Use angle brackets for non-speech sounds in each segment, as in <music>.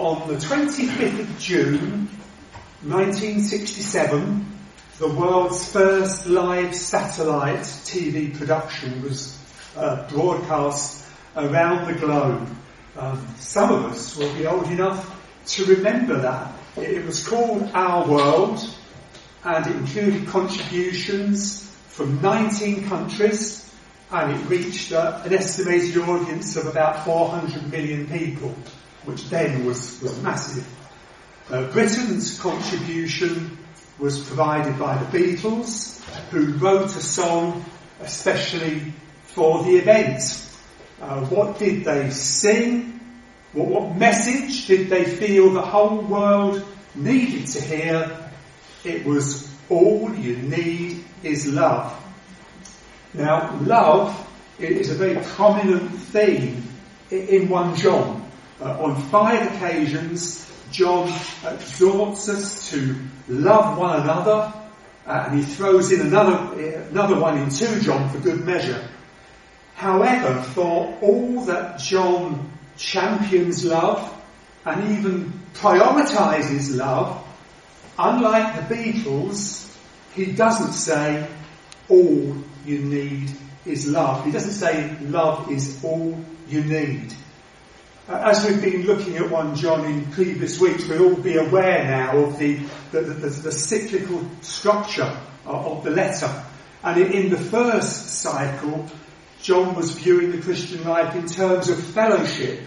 on the 25th of June 1967, the world's first live satellite TV production was uh, broadcast around the globe. Um, some of us will be old enough to remember that. It was called Our World and it included contributions from 19 countries and it reached uh, an estimated audience of about 400 million people, which then was, was massive. Uh, Britain's contribution was provided by the Beatles, who wrote a song especially for the event. Uh, what did they sing? What, what message did they feel the whole world needed to hear? It was all you need is love. Now, love is a very prominent theme in 1 John. Uh, on five occasions, John exhorts us to love one another, uh, and he throws in another, another one in 2 John for good measure. However, for all that John champions love and even prioritizes love, unlike the Beatles, he doesn't say all you need is love. He doesn't say love is all you need. As we've been looking at 1 John in previous weeks, we'll all be aware now of the, the, the, the cyclical structure of the letter. And in, the first cycle, John was viewing the Christian life in terms of fellowship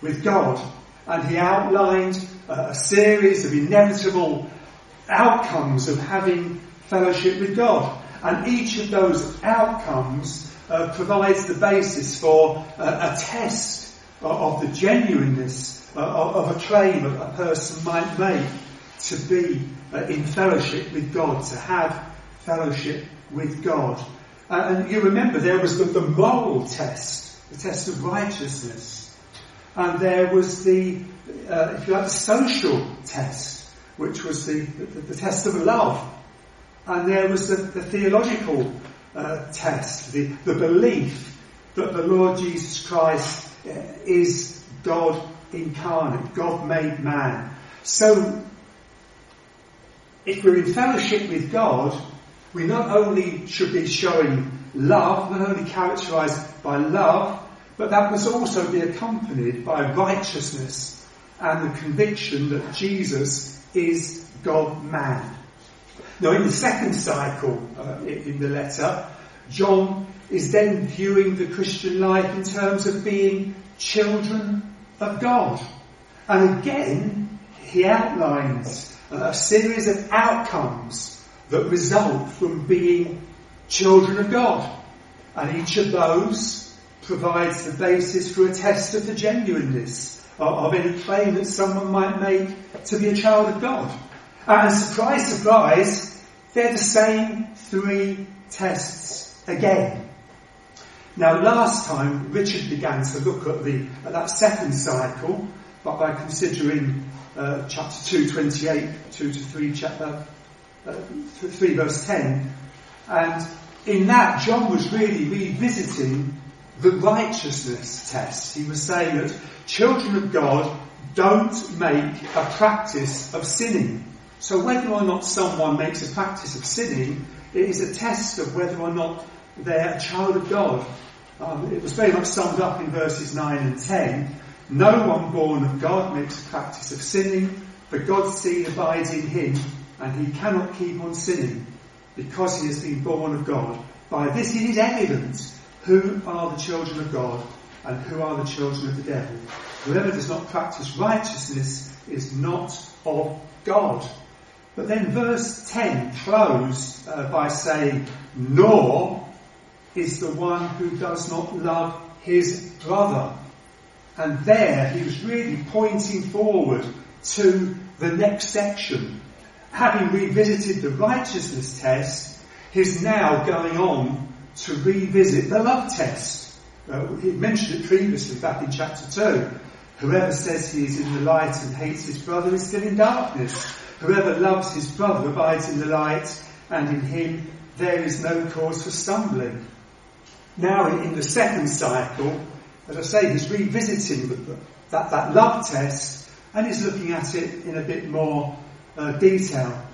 with God. And he outlined a series of inevitable outcomes of having fellowship with God. And each of those outcomes uh, provides the basis for uh, a test of, of the genuineness uh, of a claim a person might make to be uh, in fellowship with God, to have fellowship with God. Uh, and you remember there was the, moral test, the test of righteousness. And there was the, uh, if you like, the social test, which was the, the, the test of love. And there was the, the theological uh, test, the, the belief that the Lord Jesus Christ uh, is God incarnate, God made man. So, if we're in fellowship with God, we not only should be showing love, not only characterized by love, but that must also be accompanied by righteousness and the conviction that Jesus is God man. Now, in the second cycle uh, in the letter, John is then viewing the Christian life in terms of being children of God. And again, he outlines a series of outcomes that result from being children of God. And each of those provides the basis for a test of the genuineness of, any claim that someone might make to be a child of God. And surprise, surprise, they're the same three tests again. Now, last time Richard began to look at the at that second cycle, but by considering uh, chapter two, twenty-eight, two to three, chapter uh, three, verse ten, and in that John was really revisiting the righteousness test. He was saying that children of God don't make a practice of sinning. So whether or not someone makes a practice of sinning, it is a test of whether or not they're a child of God. Um, it was very much summed up in verses 9 and 10. No one born of God makes practice of sinning, for God's seed abides in him, and he cannot keep on sinning, because he has been born of God. By this it is evident who are the children of God and who are the children of the devil. Whoever does not practice righteousness is not of God. But then verse 10 closed uh, by saying, Nor is the one who does not love his brother. And there he was really pointing forward to the next section. Having revisited the righteousness test, he's now going on to revisit the love test. Uh, he mentioned it previously back in chapter 2. Whoever says he is in the light and hates his brother is still in darkness. Whoever loves his brother abides in the light, and in him there is no cause for stumbling. Now, in the second cycle, as I say, he's revisiting that, that love test, and he's looking at it in a bit more uh, detail.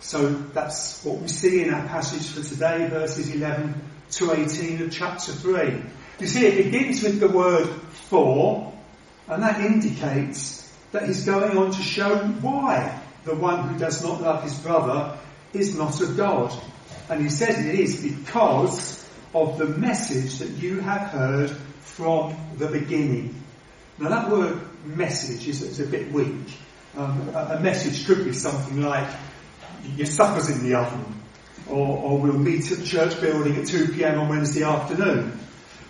So that's what we see in our passage for today, verses 11 to 18 of chapter 3. You see, it begins with the word for, and that indicates that he's going on to show why the one who does not love his brother is not of God. And he says it is because of the message that you have heard from the beginning. Now that word message is, is a bit weak. Um, a, a, message could be something like, your supper's in the oven, or, or we'll meet at the church building at 2pm on Wednesday afternoon.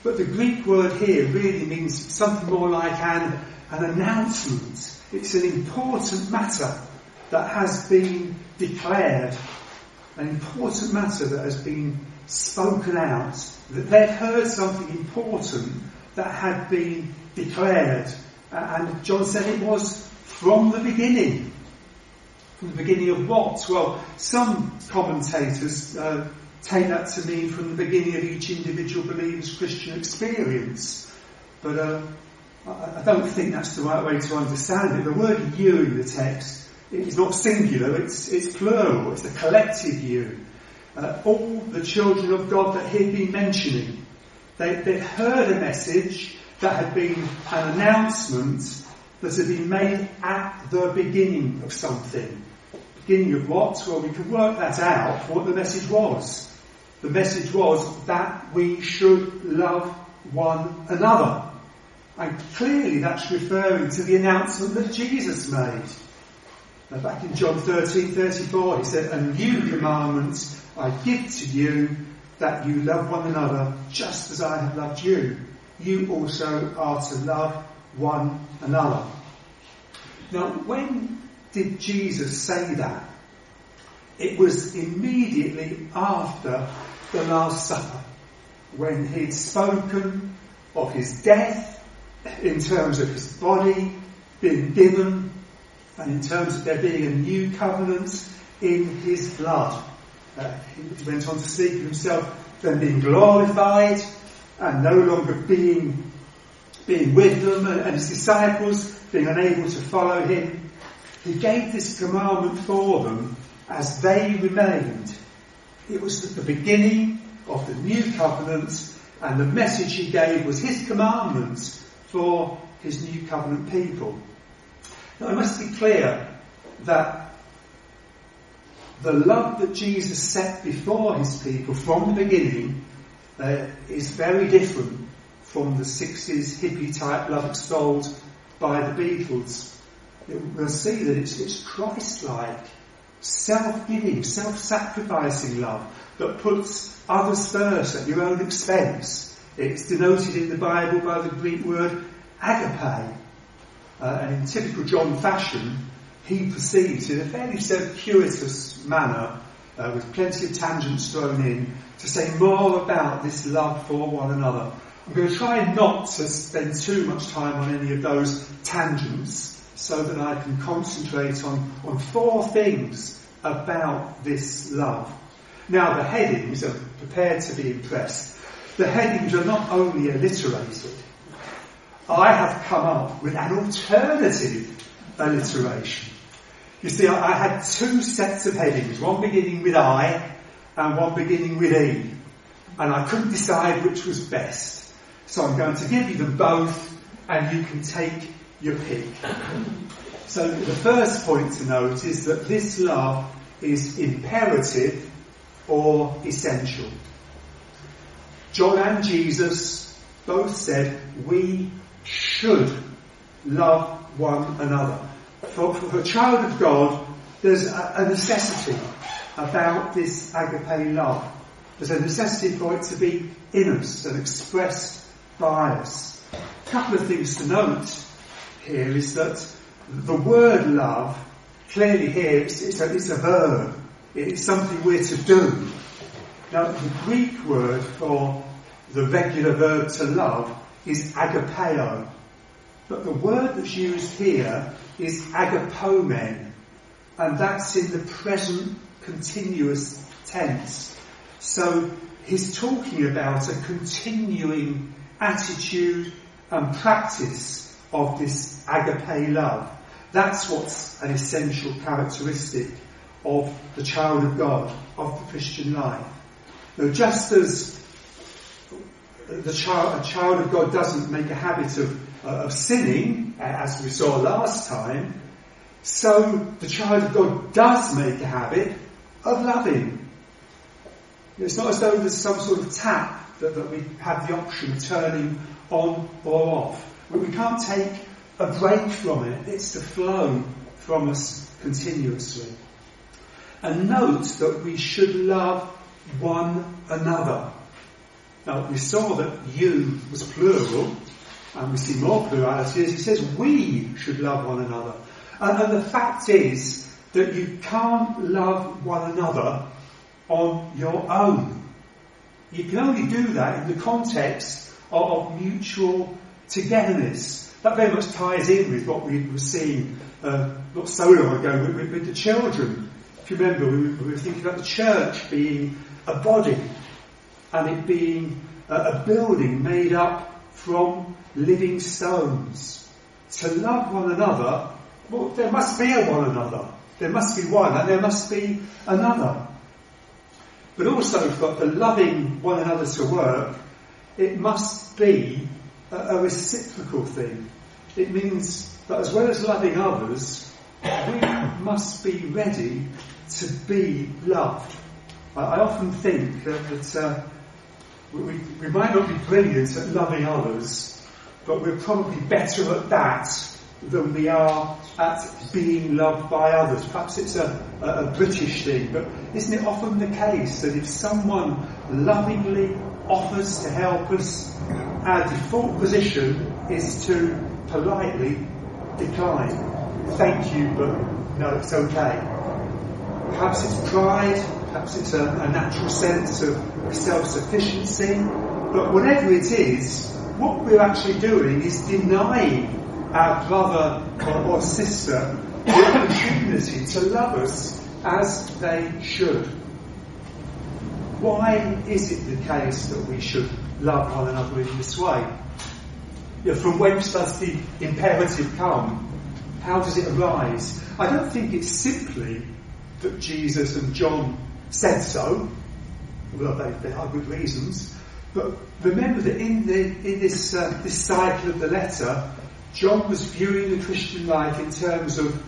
But the Greek word here really means something more like an, an announcement. It's an important matter that has been declared, an important matter that has been spoken out, that they'd heard something important that had been declared. And John said it was from the beginning. From the beginning of what? Well, some commentators uh, take that to mean from the beginning of each individual believer's Christian experience. But uh, I don't think that's the right way to understand it. The word you in the text is not singular, it's, it's plural, it's a collective you. Uh, all the children of God that he'd been mentioning, they, they heard a message that had been an announcement that had been made at the beginning of something. Beginning of what? Well, we can work that out, what the message was. The message was that we should love one another. And clearly that's referring to the announcement that Jesus made. Now back in John 13, 34, he said, A new commandment I give to you, that you love one another just as I have loved you. You also are to love one another. Now, when did Jesus say that? It was immediately after the Last Supper, when he'd spoken of his death in terms of his body being given and in terms of there being a new covenant in his blood. Uh, he went on to speak of himself then being glorified and no longer being being with them and, and his disciples being unable to follow him. He gave this commandment for them as they remained it was the beginning of the new covenant, and the message he gave was his commandments for his new covenant people. Now, I must be clear that the love that Jesus set before his people from the beginning uh, is very different from the 60s hippie type love extolled by the Beatles. We'll see that it's, it's Christ-like self-giving, self-sacrificing love that puts others first at your own expense. It's denoted in the Bible by the Greek word agape. Uh, and in typical John fashion, he proceeds in a fairly circuitous manner, uh, with plenty of tangents thrown in, to say more about this love for one another. I'm going to try not to spend too much time on any of those tangents so that I can concentrate on, on four things about this love. Now, the headings are prepared to be impressed. The headings are not only alliterated, I have come up with an alternative alliteration. You see, I, I had two sets of headings, one beginning with I and one beginning with E. And I couldn't decide which was best. So I'm going to give you them both and you can take your pick. So the first point to note is that this love is imperative or essential. John and Jesus both said we should love one another. For, for a child of God, there's a, a necessity about this agape love. There's a necessity for it to be in us and expressed by us. A couple of things to note here is that the word love, clearly here, it's, it's, a, it's a verb. It's something we're to do. Now, the Greek word for the regular verb to love is agapeo. But the word that's used here is agapomen. And that's in the present continuous tense. So he's talking about a continuing attitude and practice of this agape love. That's what's an essential characteristic of the child of God, of the Christian life. Now, just as the child, a child of God doesn't make a habit of, uh, of sinning, as we saw last time, so the child of God does make a habit of loving. It's not as though there's some sort of tap that, that we have the option of turning on or off. We can't take a break from it. It's to flow from us continuously. And note that we should love one another. Now, we saw that you was plural, and we see more plurality as he says we should love one another. And, and the fact is that you can't love one another on your own. You can only do that in the context of, of mutual togetherness. That very much ties in with what we were seeing uh, not so long ago with, with, with, the children. If you remember, we, we were thinking about the church being a body and it being a, building made up from living stones. To love one another, well, there must be a one another. There must be one and there must be another. But also for, for loving one another to work, it must be a, a reciprocal thing. It means that as well as loving others, we must be ready to be loved. I, I often think that, that uh, we, we might not be brilliant at loving others, but we're probably better at that than we are at being loved by others. Perhaps it's a, a, a, British thing, but isn't it often the case that if someone lovingly offers to help us, our default position is to politely decline. Thank you, but no, it's okay. Perhaps it's pride, perhaps it's a, a natural sense of self-sufficiency, but whatever it is, what we're actually doing is denying our brother or, or sister the opportunity to love us as they should. Why is it the case that we should love one another in this way? You know, from whence does the imperative come? How does it arise? I don't think it's simply that Jesus and John said so, although they, they are good reasons. But remember that in, the, in this, uh, this cycle of the letter, John was viewing the Christian life in terms of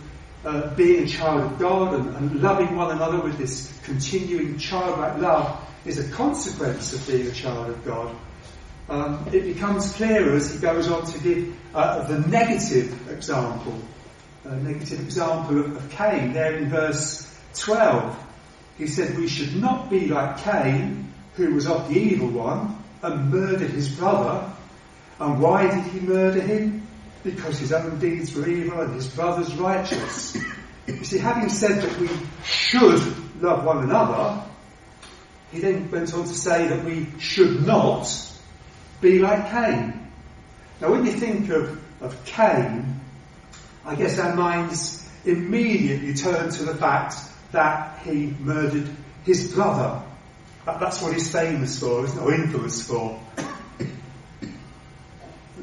uh, being a child of God and, and, loving one another with this continuing childlike love is a consequence of being a child of God. Um, it becomes clearer as he goes on to give uh, the negative example, a negative example of, of Cain. There in verse 12, he said, We should not be like Cain, who was of the evil one and murdered his brother. And why did he murder him? because his own deeds were evil and his brother's righteous. You see, having said that we should love one another, he then went on to say that we should not be like Cain. Now, when you think of, of Cain, I guess our minds immediately turn to the fact that he murdered his brother. That, that's what he's famous for, isn't it? Or infamous for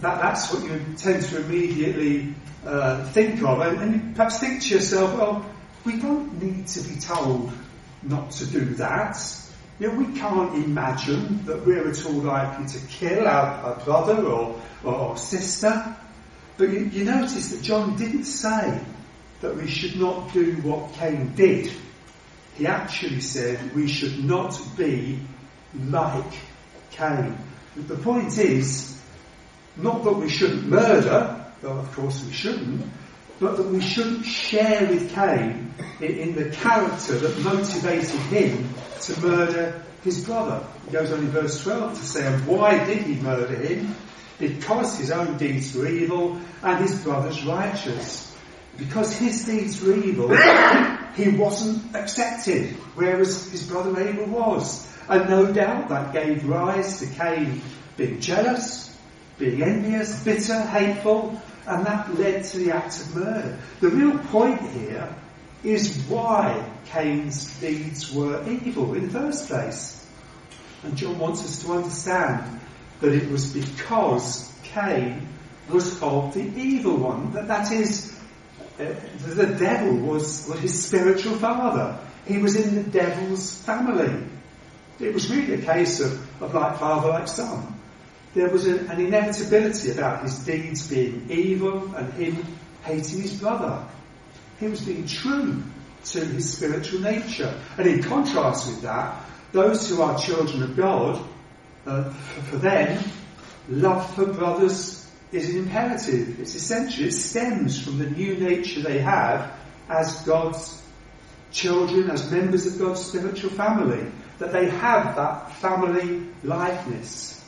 that, that's what you tend to immediately uh, think of. And, and perhaps think to yourself, well, we don't need to be told not to do that. You know, we can't imagine that we're at all likely to kill our, our brother or, or, or, sister. But you, you notice that John didn't say that we should not do what Cain did. He actually said we should not be like Cain. The point is, not that we shouldn't murder, though of course we shouldn't, but that we shouldn't share with Cain in, the character that motivated him to murder his brother. He goes on in verse 12 to say, why did he murder him? Because his own deeds were evil and his brother's righteous. Because his deeds were evil, <coughs> he wasn't accepted, whereas his brother Abel was. And no doubt that gave rise to Cain being jealous, being envious, bitter, hateful, and that led to the act of murder. The real point here is why Cain's deeds were evil in the first place. And John wants us to understand that it was because Cain was of the evil one. That, that is, the devil was, his spiritual father. He was in the devil's family. It was really a case of, of like father, like son. There was an, an inevitability about his deeds being evil and him hating his brother. He was being true to his spiritual nature. And in contrast with that, those who are children of God, uh, for them, love for brothers is an imperative. It's essential. It stems from the new nature they have as God's children, as members of God's spiritual family. That they have that family likeness.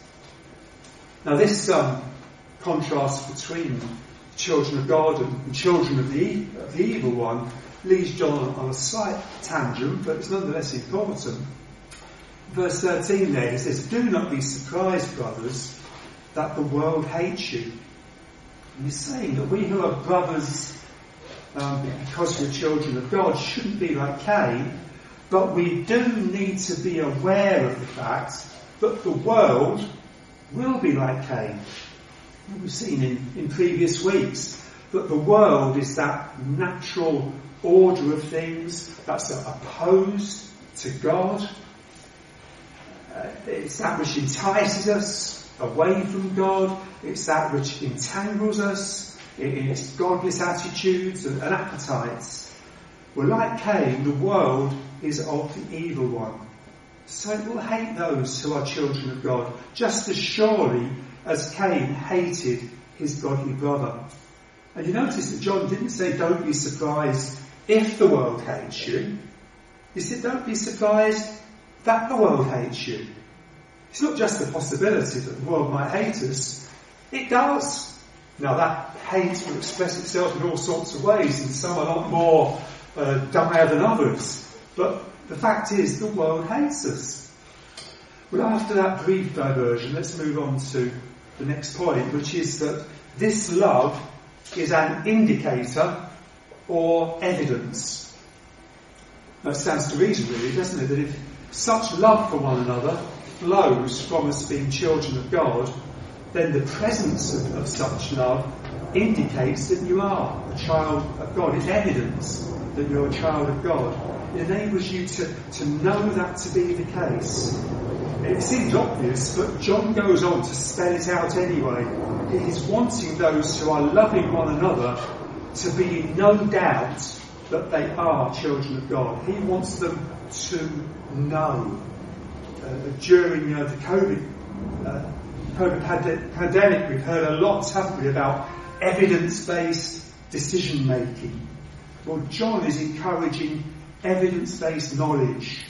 Now this um, contrast between children of God and children of the, of the evil one leads John on a slight tangent, but it's nonetheless important. Verse 13 there, he says, Do not be surprised, brothers, that the world hates you. And he's saying that we who are brothers, um, because we're children of God, shouldn't be like Cain, but we do need to be aware of the fact that the world will be like Cain. We've seen in, in previous weeks that the world is that natural order of things that's opposed to God. Uh, it's that which entices us away from God. It's that which entangles us in its godless attitudes and, appetites. Well, like Cain, the world is of the evil one. So it will hate those who are children of God just as surely as Cain hated his godly brother. And you notice that John didn't say, don't be surprised if the world hates you. He said, don't be surprised that the world hates you. It's not just the possibility that the world might hate us. It does. Now that hate will express itself in all sorts of ways, and some a lot more uh, dire than others. But the fact is, the world hates us. Well, after that brief diversion, let's move on to the next point, which is that this love is an indicator or evidence. It stands to reason really, doesn't it, that if such love for one another flows from us being children of God, then the presence of, of such love indicates that you are a child of God. It's evidence that you're a child of God. It enables you to, to know that to be the case. It seems obvious, but John goes on to spell it out anyway. He's wanting those who are loving one another to be in no doubt that they are children of God. He wants them to know. Uh, during the COVID, uh, COVID pandemic, we've heard a lot, haven't we, about evidence-based decision making. Well, John is encouraging evidence-based knowledge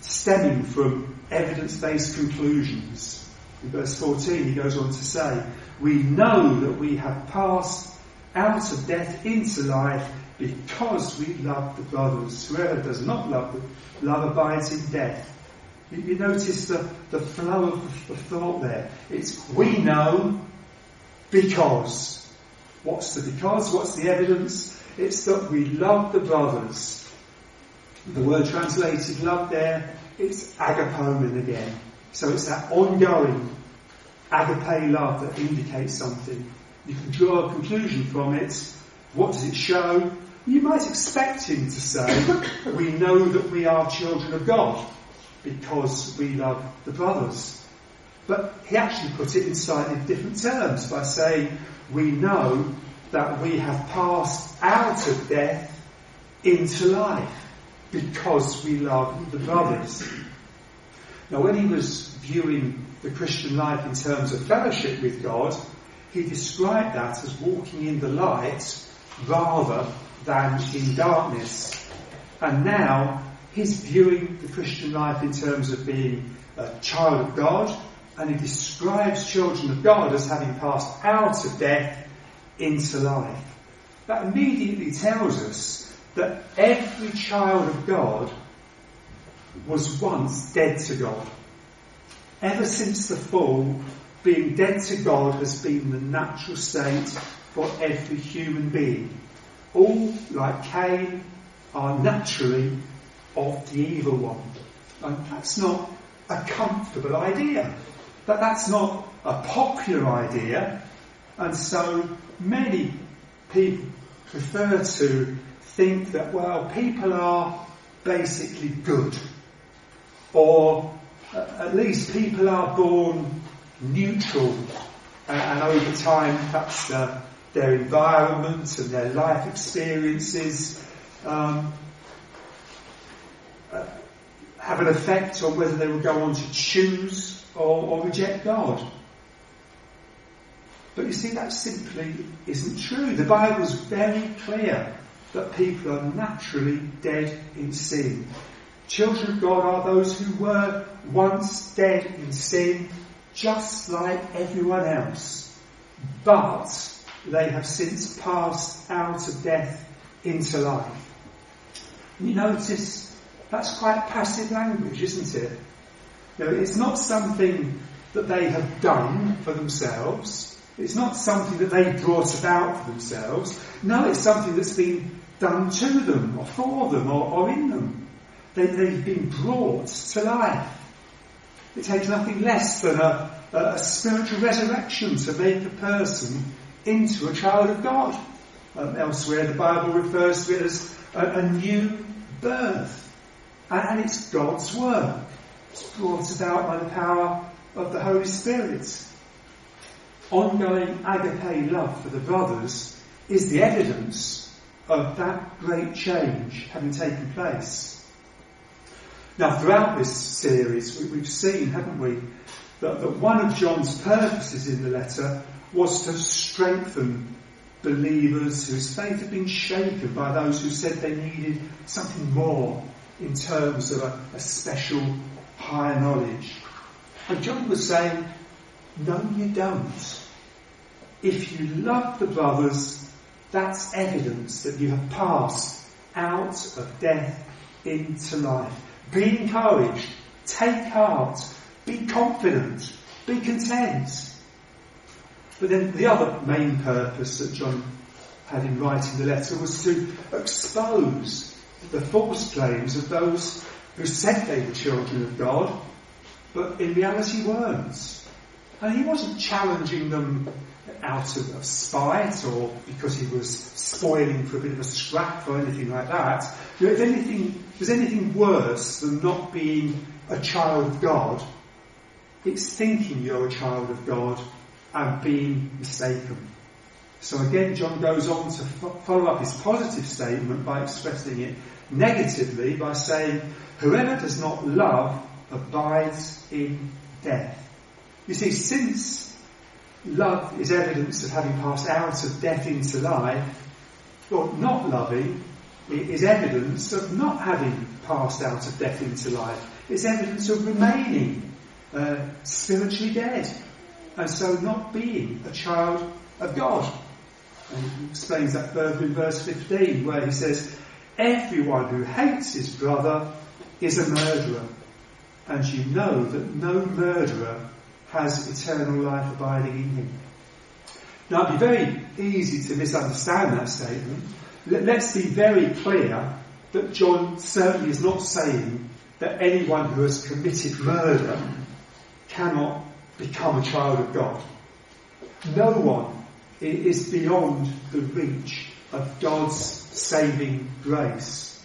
stemming from evidence-based conclusions. In verse 14 he goes on to say, we know that we have passed out of death into life because we love the brothers. Whoever does not love love abides in death. You, you notice the, the flow of the, thought there. It's we know because. What's the because? What's the evidence? It's that we love the brothers. The word translated love there, it's agapomene again. So it's that ongoing agape love that indicates something. You can draw a conclusion from it. What does it show? You might expect him to say, <coughs> we know that we are children of God because we love the brothers. But he actually put it in slightly different terms by saying, we know that we have passed out of death into life because we love the brothers. Now when he was viewing the Christian life in terms of fellowship with God, he described that as walking in the light rather than in darkness. And now he's viewing the Christian life in terms of being a child of God, and he describes children of God as having passed out of death into life. That immediately tells us that every child of God was once dead to God. Ever since the fall, being dead to God has been the natural state for every human being. All, like Cain, are naturally of the evil one. And that's not a comfortable idea. That that's not a popular idea. And so many people prefer to think that, well, people are basically good. Or uh, at least people are born neutral and, over time perhaps uh, their environment and their life experiences um, uh, have an effect on whether they will go on to choose or, or reject God. But you see, that simply isn't true. The Bible's very clear that people are naturally dead in sin. Children of God are those who were once dead in sin, just like everyone else. But they have since passed out of death into life. You notice that's quite passive language, isn't it? Know, it's not something that they have done for themselves. It's not something that they brought about for themselves. No, it's something that's been done to them or for them or, or in them. They, they've been brought to life. It takes nothing less than a, a, spiritual resurrection to make a person into a child of God. Um, elsewhere, the Bible refers to it as a, a new birth. And, and it's God's work. It's brought about by the power of the Holy Spirit. Ongoing agape love for the brothers is the evidence of that great change having taken place. Now, throughout this series, we, have seen, haven't we, that, that one of John's purposes in the letter was to strengthen believers whose faith had been shaken by those who said they needed something more in terms of a, a special higher knowledge. And John was saying, no you don't. If you love the brothers, that's evidence that you have passed out of death into life. Be encouraged. Take heart. Be confident. Be content. But then the other main purpose that John had in writing the letter was to expose the false claims of those who said they were children of God, but in reality weren't. And he wasn't challenging them out of, spite or because he was spoiling for a bit of a scrap or anything like that. You know, if anything, there's anything worse than not being a child of God, it's thinking you're a child of God and being mistaken. So again, John goes on to follow up his positive statement by expressing it negatively by saying, whoever does not love abides in death. You see, since love is evidence of having passed out of death into life, or not loving is evidence of not having passed out of death into life. It's evidence of remaining uh, spiritually dead, and so not being a child of God. And he explains that further in verse 15, where he says, Everyone who hates his brother is a murderer, and you know that no murderer has eternal life abiding in him. Now, it'd be very easy to misunderstand that statement. Let's be very clear that John certainly is not saying that anyone who has committed murder cannot become a child of God. No one is beyond the reach of God's saving grace.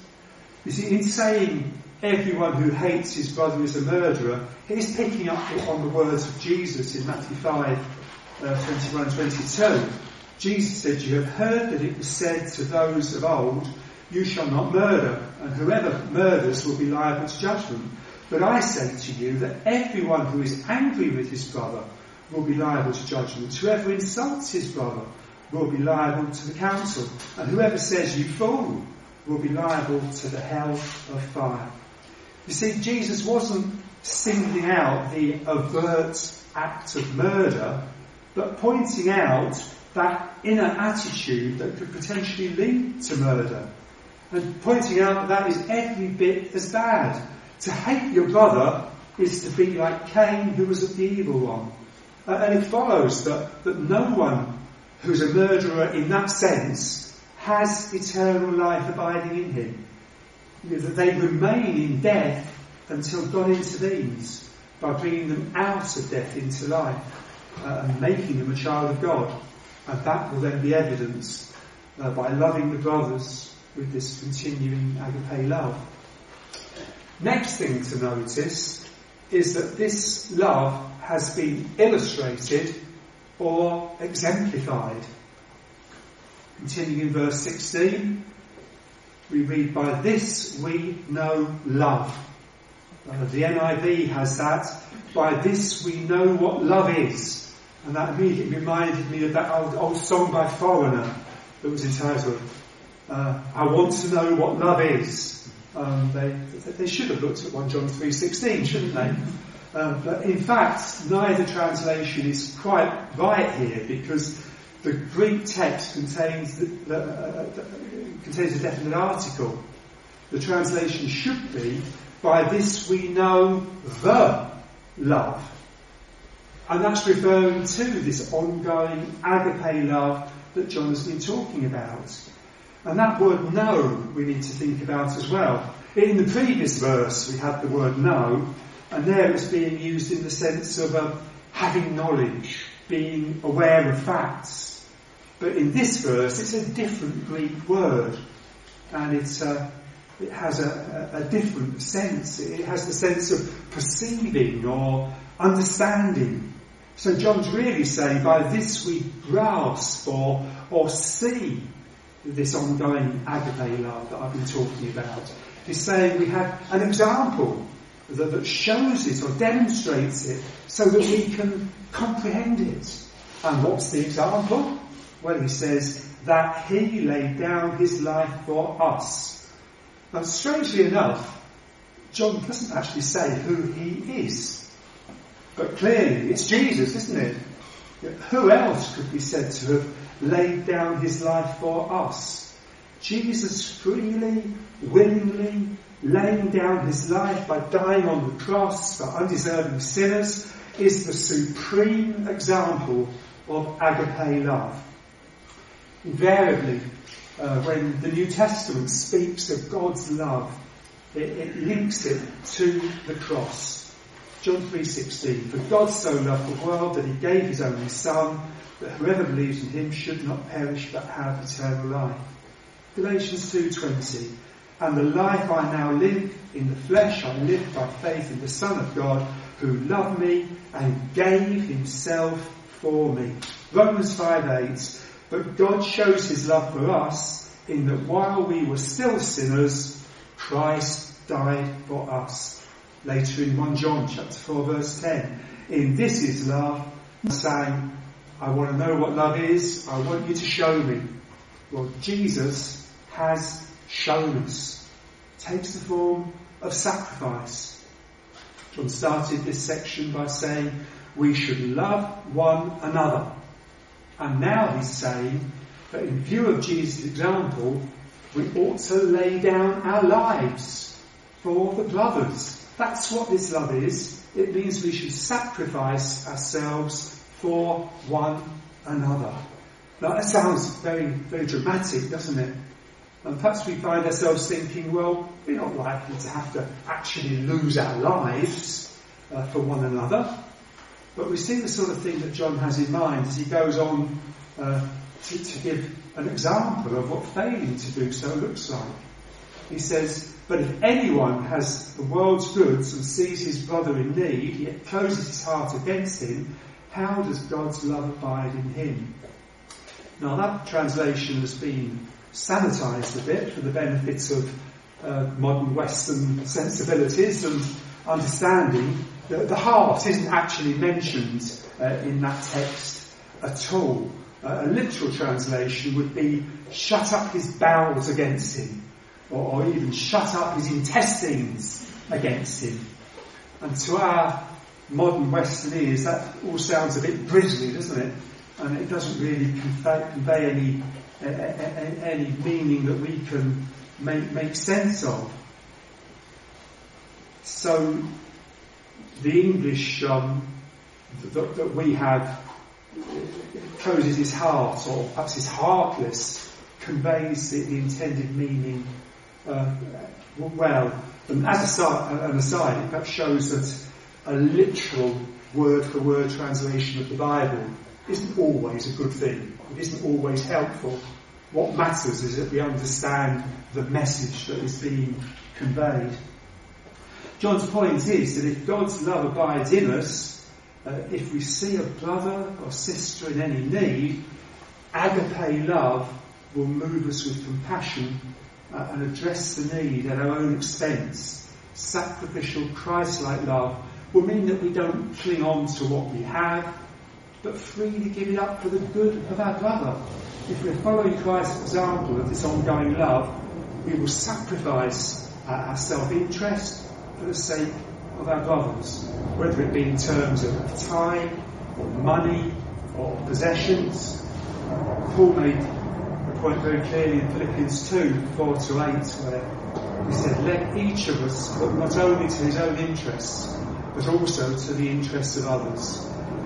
You see, in saying everyone who hates his brother is a murderer, he's picking up on the words of Jesus in Matthew 5, uh, 21 and 22. Jesus said, You have heard that it was said to those of old, You shall not murder, and whoever murders will be liable to judgment. But I say to you that everyone who is angry with his brother will be liable to judgment. Whoever insults his brother will be liable to the council. And whoever says, You fool, will be liable to the hell of fire. You see, Jesus wasn't singling out the overt act of murder, but pointing out that inner attitude that could potentially lead to murder. And pointing out that that is every bit as bad. To hate your brother is to be like Cain, who was the evil one. Uh, and it follows that, that no one who's a murderer in that sense has eternal life abiding in him that they remain in death until God intervenes by bringing them out of death into life uh, and making them a child of God. And that will then be evidence uh, by loving the brothers with this continuing agape love. Next thing to notice is that this love has been illustrated or exemplified. Continuing in verse 16, we read, By this we know love. Uh, the NIV has that. By this we know what love is. And that immediately reminded me of that old, old song by Foreigner that was entitled, uh, I want to know what love is. Um, they, they should have looked at 1 John 3.16, shouldn't they? Um, but in fact, neither translation is quite right here because the Greek text contains, the, the, uh, uh contains a definite article. The translation should be, by this we know the love. And that's referring to this ongoing agape love that John has been talking about. And that word know we need to think about as well. In the previous verse we had the word know, and there it's being used in the sense of uh, having knowledge, being aware of facts. But in this verse it's a different Greek word, and it's uh, it has a, a, a different sense. It has the sense of perceiving or understanding. So John's really saying by this we grasp or, or see this ongoing agape love that I've been talking about. He's saying we have an example that, that shows it or demonstrates it so that we can comprehend it. And what's the example? Well, he says that he laid down his life for us. Now, strangely enough, John doesn't actually say who he is. But clearly, it's Jesus, isn't it? Who else could be said to have laid down his life for us? Jesus freely, willingly laying down his life by dying on the cross for undeserving sinners is the supreme example of agape love. Invariably, uh, when the New Testament speaks of God's love, it, it links it to the cross. John 3.16, For God so loved the world that he gave his only Son, that whoever believes in him should not perish but have eternal life. Galatians 2.20, And the life I now live in the flesh I live by faith in the Son of God, who loved me and gave himself for me. Romans 5 8. But God shows his love for us in that while we were still sinners, Christ died for us later in 1 John chapter 4 verse 10. In this is love, saying, I want to know what love is, I want you to show me. Well, Jesus has shown us. Takes the form of sacrifice. John started this section by saying, we should love one another. And now he's saying that in view of Jesus' example, we ought to lay down our lives for the brothers that's what this love is. It means we should sacrifice ourselves for one another. Now that sounds very, very dramatic, doesn't it? And perhaps we find ourselves thinking, well, we're not likely to have to actually lose our lives uh, for one another. But we see the sort of thing that John has in mind as he goes on uh, to, to give an example of what failing to do so looks like. He says, but if anyone has the world's goods and sees his brother in need, yet closes his heart against him, how does God's love abide in him? Now that translation has been sanitized a bit for the benefits of uh, modern Western sensibilities and understanding. The, the heart isn't actually mentioned uh, in that text at all. Uh, a literal translation would be, shut up his bowels against him or, or even shut up his intestines against him. And to our modern Western ears, that all sounds a bit grisly, doesn't it? And it doesn't really convey, convey any, any meaning that we can make, make sense of. So, the English um, that, that, we have closes his heart, or perhaps is heartless, conveys the, the intended meaning uh, well. And as an aside, it perhaps shows that a literal word for word translation of the Bible isn't always a good thing. It isn't always helpful. What matters is that we understand the message that is being conveyed. John's point is that if God's love abides in us, uh, if we see a brother or sister in any need, agape love will move us with compassion uh, and address the need at our own expense. Sacrificial Christ-like love will mean that we don't cling on to what we have, but freely give it up for the good of our brother. If we're following Christ's example of this ongoing love, we will sacrifice our self-interest for the sake of our brothers, whether it be in terms of time, or money, or possessions. Paul made the point very clearly in Philippians 2, 4 to 8, where he said, Let each of us look not only to his own interests, but also to the interests of others.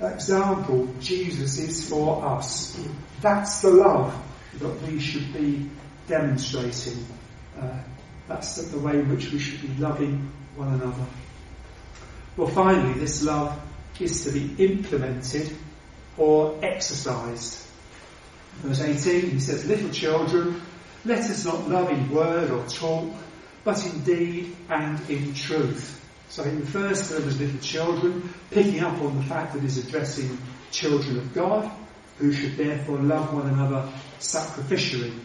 example Jesus is for us. That's the love that we should be demonstrating. Uh, that's the way in which we should be loving one another. Well, finally, this love is to be implemented or exercised. Verse 18, he says, Little children, let us not love in word or talk, but in deed and in truth. So he refers to them as little children, picking up on the fact that he's addressing children of God, who should therefore love one another sacrificially.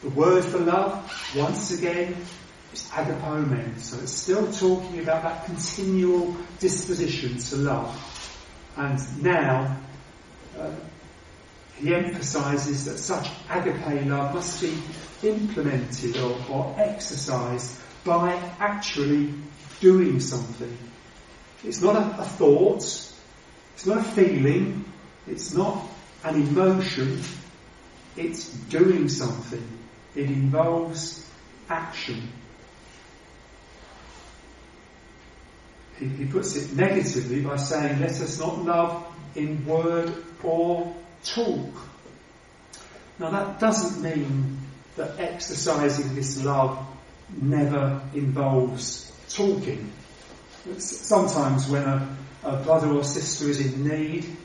The word for love, once again, is agapomen. So it's still talking about that continual disposition to love. And now, uh, he emphasizes that such agape love must be implemented or, or exercised by actually doing something. It's not a, a thought, it's not a feeling, it's not an emotion, it's doing something. It involves action. He, he puts it negatively by saying, let us not love in word or talk. Now that doesn't mean that exercising this love never involves talking. Sometimes when a, a brother or sister is in need,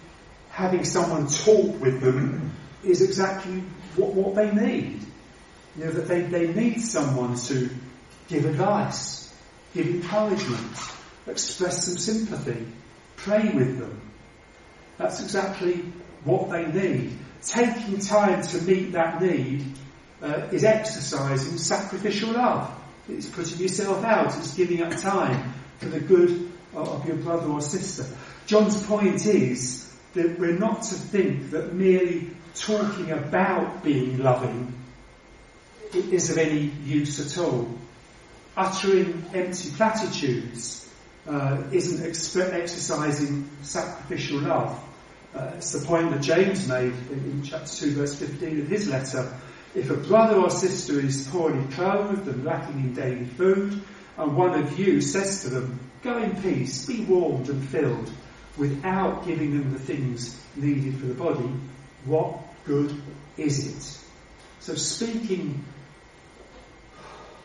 having someone talk with them is exactly what, what they need. You know, that they, they need someone to give advice, give encouragement, express some sympathy, pray with them. That's exactly what they need. Taking time to meet that need uh, is exercising sacrificial love. It's putting yourself out. It's giving up time for the good of your brother or sister. John's point is that we're not to think that merely talking about being loving is of any use at all. Uttering empty platitudes uh, isn't exercising sacrificial love. Uh, it's the point that James made in, in chapter 2 verse 15 of his letter if a brother or sister is poorly clothed and lacking in daily food, and one of you says to them, Go in peace, be warmed and filled, without giving them the things needed for the body, what good is it? So speaking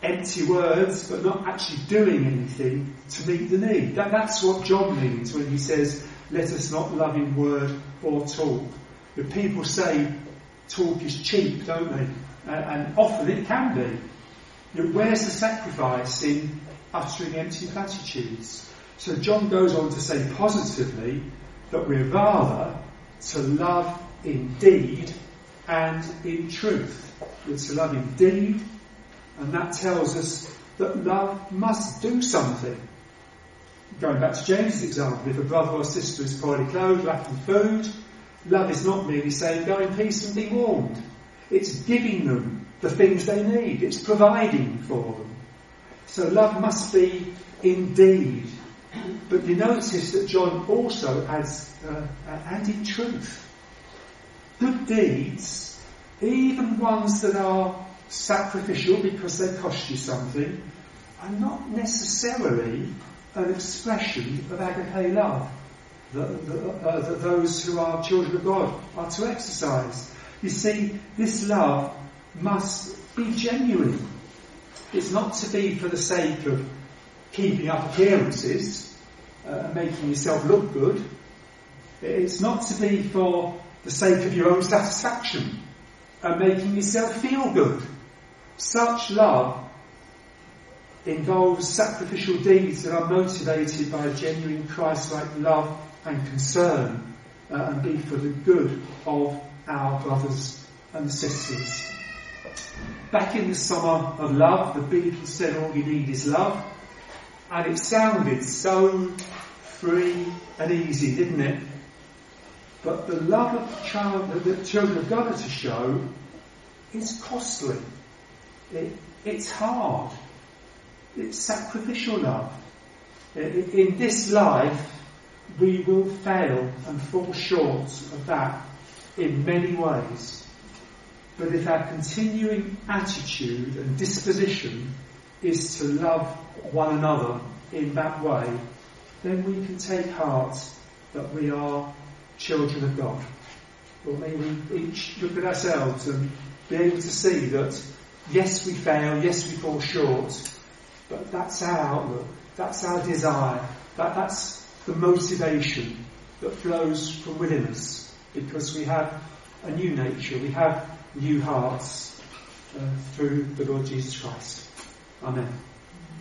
empty words, but not actually doing anything to meet the need. That, that's what John means when he says, let us not love in word or talk. The people say talk is cheap, don't they? And, often it can be. You know, where's the sacrifice in uttering empty platitudes? So John goes on to say positively that we're rather to love in deed and in truth. We're to love in deed, and that tells us that love must do something. Going back to James' example, if a brother or sister is poorly clothed, lacking food, Love is not merely saying, go in peace and be warmed. It's giving them the things they need. It's providing for them. So love must be indeed. But you notice that John also adds, uh, and in truth. Good deeds even ones that are sacrificial because they cost you something, are not necessarily an expression of agape love that, uh, those who are children of God are to exercise. You see, this love must be genuine. It's not to be for the sake of keeping up appearances uh, making yourself look good. It's not to be for the sake of your own satisfaction and making yourself feel good. Such love involves sacrificial deeds that are motivated by a genuine Christ-like love and concern uh, and be for the good of our brothers and sisters. Back in the summer of love, the Beatles said all you need is love. And it sounded so free and easy, didn't it? But the love of the child that children God are to show is costly. It, it's hard. It's sacrificial love. In this life, we will fail and fall short of that in many ways. But if our continuing attitude and disposition is to love one another in that way, then we can take heart that we are children of God. Or may we each look at ourselves and be able to see that yes, we fail, yes, we fall short, but that's our outlook, that's our desire, that, that's the motivation that flows from within us because we have a new nature, we have new hearts uh, through the Lord Jesus Christ. Amen.